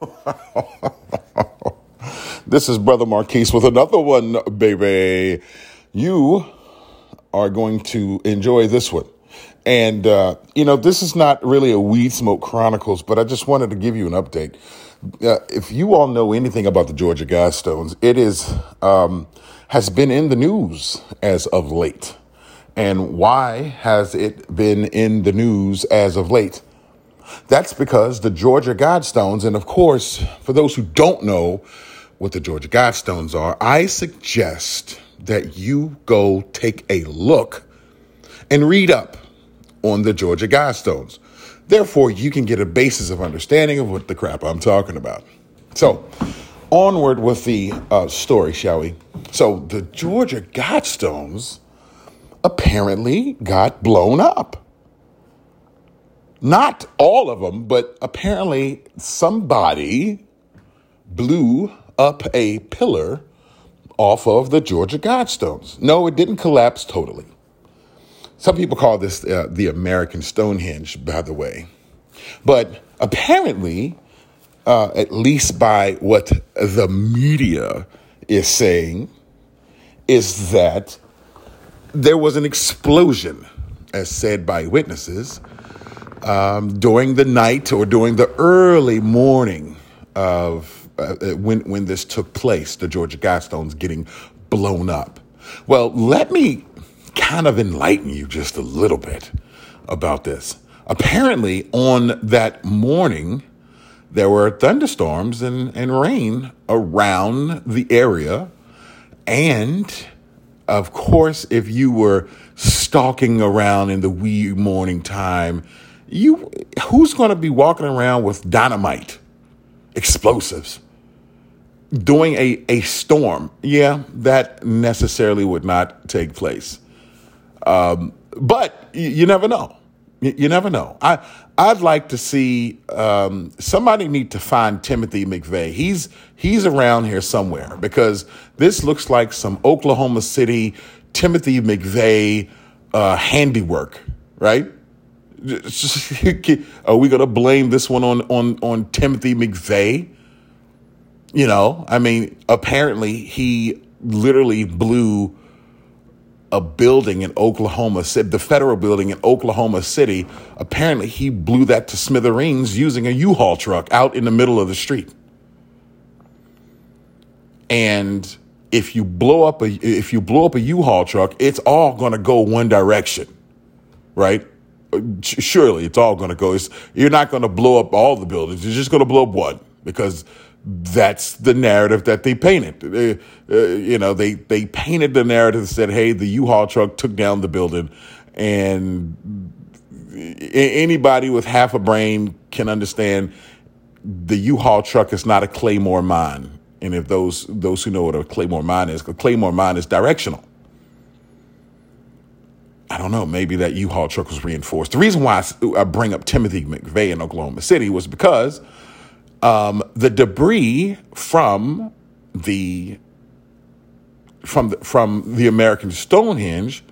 This is Brother Marquise with another one, baby. You are going to enjoy this one. And, uh, you know, this is not really a Weed Smoke Chronicles, but I just wanted to give you an update. Uh, if you all know anything about the Georgia Guidestones, it is, um, has been in the news as of late. And why has it been in the news as of late? That's because the Georgia Guidestones, and of course, for those who don't know what the Georgia Guidestones are, I suggest that you go take a look and read up on the Georgia Guidestones. Therefore, you can get a basis of understanding of what the crap I'm talking about. So, onward with the uh, story, shall we? So, the Georgia Guidestones apparently got blown up. Not all of them, but apparently somebody blew up a pillar off of the Georgia Guidestones. No, it didn't collapse totally. Some people call this uh, the American Stonehenge, by the way. But apparently, uh, at least by what the media is saying, is that there was an explosion, as said by witnesses, um, during the night or during the early morning of uh, uh, when when this took place, the Georgia Guidestones getting blown up. Well, let me kind of enlighten you just a little bit about this. Apparently, on that morning, there were thunderstorms and, and rain around the area. And of course, if you were stalking around in the wee morning time, you who's going to be walking around with dynamite, explosives, during a, a storm? Yeah, that necessarily would not take place. Um, but you, you never know. You, you, never know. I I'd like to see um, somebody need to find Timothy McVeigh. He's he's around here somewhere because this looks like some Oklahoma City Timothy McVeigh uh, handiwork, right? Are we going to blame this one on on on Timothy McVeigh? You know, I mean, apparently he literally blew a building in Oklahoma City, the federal building in Oklahoma City. Apparently, he blew that to smithereens using a U-Haul truck out in the middle of the street. And if you blow up a if you blow up a U-Haul truck, it's all going to go one direction, right? Surely, it's all going to go. It's, you're not going to blow up all the buildings. You're just going to blow up one because that's the narrative that they painted. Uh, you know, they they painted the narrative that said, "Hey, the U-Haul truck took down the building," and anybody with half a brain can understand the U-Haul truck is not a Claymore mine. And if those those who know what a Claymore mine is, a Claymore mine is directional. I don't know. Maybe that U-Haul truck was reinforced. The reason why I bring up Timothy McVeigh in Oklahoma City was because um, the debris from the from the, from the American Stonehenge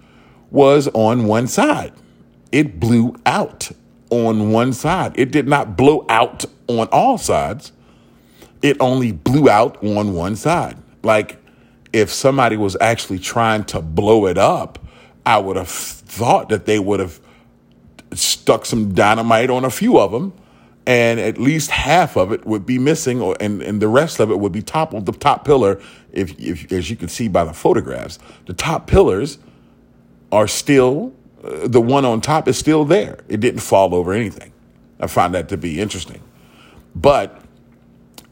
was on one side. It blew out on one side. It did not blow out on all sides. It only blew out on one side. Like if somebody was actually trying to blow it up, I would have thought that they would have stuck some dynamite on a few of them and at least half of it would be missing, or and, and the rest of it would be toppled. The top pillar, if, if as you can see by the photographs, the top pillars are still uh, the one on top is still there. It didn't fall over anything. I find that to be interesting, but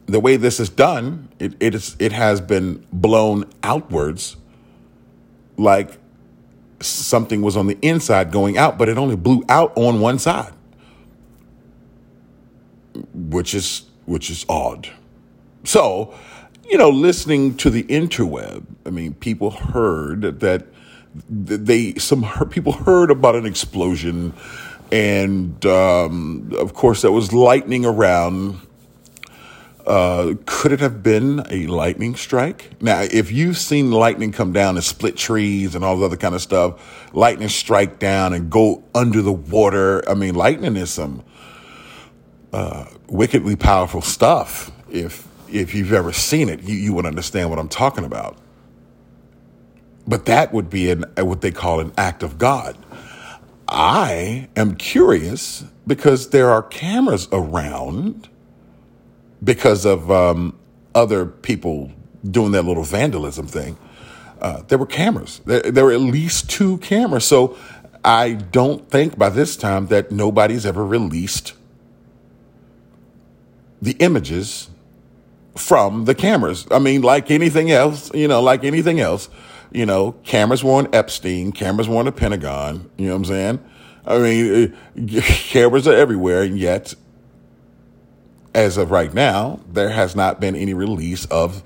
the way this is done, it it is it has been blown outwards, like something was on the inside going out, but it only blew out on one side which is which is odd. So, you know, listening to the interweb, I mean, people heard that they some people heard about an explosion, and um, of course, that was lightning around. Uh, could it have been a lightning strike? Now, if you've seen lightning come down and split trees and all the other kind of stuff, lightning strike down and go under the water. I mean, lightning is some wickedly powerful stuff. If if you've ever seen it, you, you would understand what I'm talking about. But that would be an, what they call an act of God. I am curious because there are cameras around because of um, other people doing that little vandalism thing. Uh, there were cameras. There, there were at least two cameras. So I don't think by this time that nobody's ever released the images from the cameras. I mean, like anything else, you know, like anything else, you know, cameras were on Epstein, cameras were on the Pentagon, you know what I'm saying? I mean, cameras are everywhere, and yet, as of right now, there has not been any release of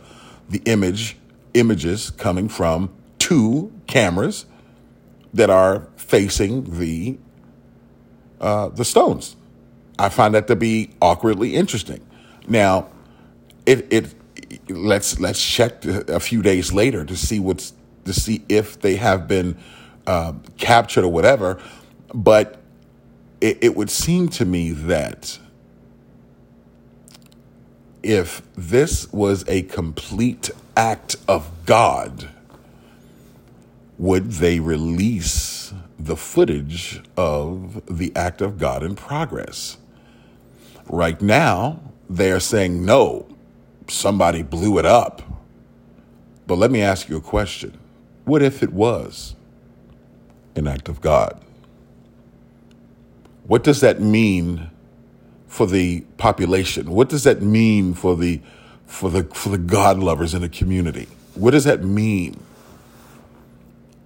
the image images coming from two cameras that are facing the uh, the stones. I find that to be awkwardly interesting. Now, it it let's let's check a few days later to see what's to see if they have been uh, captured or whatever. But it, it would seem to me that if this was a complete act of God, would they release the footage of the act of God in progress? Right now, they're saying no, somebody blew it up. But let me ask you a question What if it was an act of God? What does that mean for the population? What does that mean for the for the for the God lovers in the community? What does that mean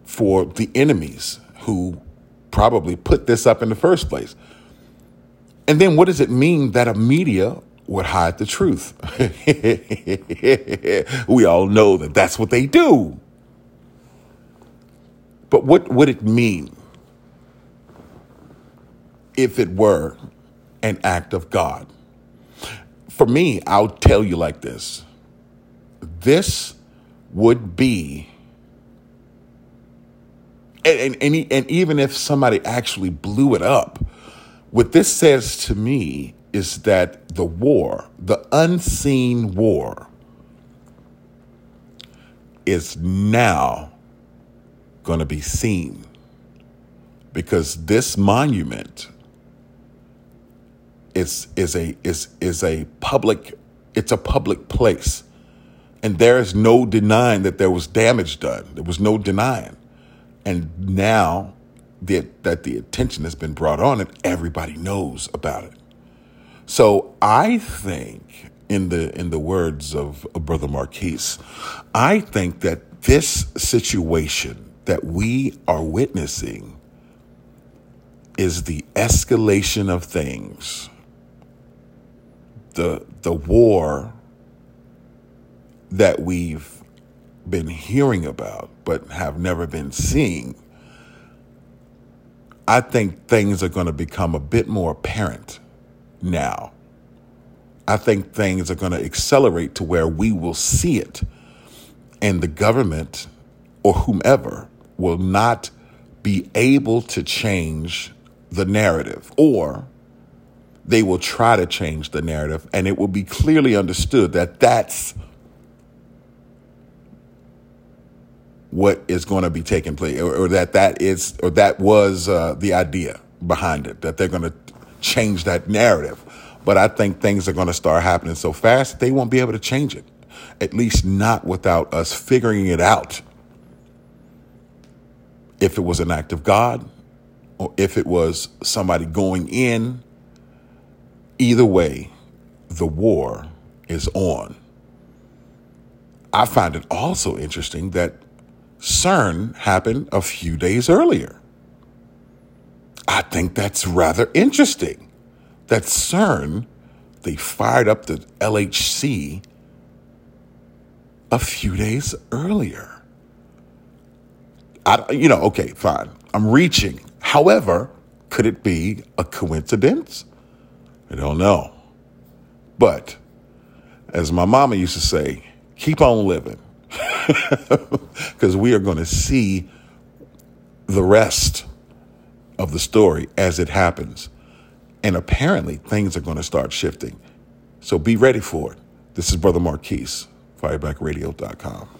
for the enemies who probably put this up in the first place? And then what does it mean that a media would hide the truth? we all know that that's what they do. But what would it mean if it were an act of God? For me, I'll tell you like this this would be and, and, and, even if somebody actually blew it up, what this says to me is that the war, the unseen war, is now going to be seen because this monument is is a is is a public it's a public place. And there is no denying that there was damage done. There was no denying. And now the, that the attention has been brought on and everybody knows about it. So i think in the in the words of, of brother marquise i think that this situation that we are witnessing is the escalation of things the the war that we've been hearing about but have never been seeing I think things are going to become a bit more apparent now. I think things are going to accelerate to where we will see it and the government or whomever will not be able to change the narrative or they will try to change the narrative and it will be clearly understood that that's what is going to be taking place or, or that that is or that was uh, the idea behind it that they're going to change that narrative. But i think things are going to start happening so fast they won't be able to change it at least not without us figuring it out. If it was an act of god or if it was somebody going in Either way, the war is on. I find it also interesting that CERN happened a few days earlier. I think that's rather interesting that CERN, they fired up the LHC a few days earlier. I, you know, okay, fine. I'm reaching. However, could it be a coincidence? I don't know. But as my mama used to say, keep on living. Because we are going to see the rest of the story as it happens. And apparently, things are going to start shifting. So be ready for it. This is Brother Marquise, firebackradio.com.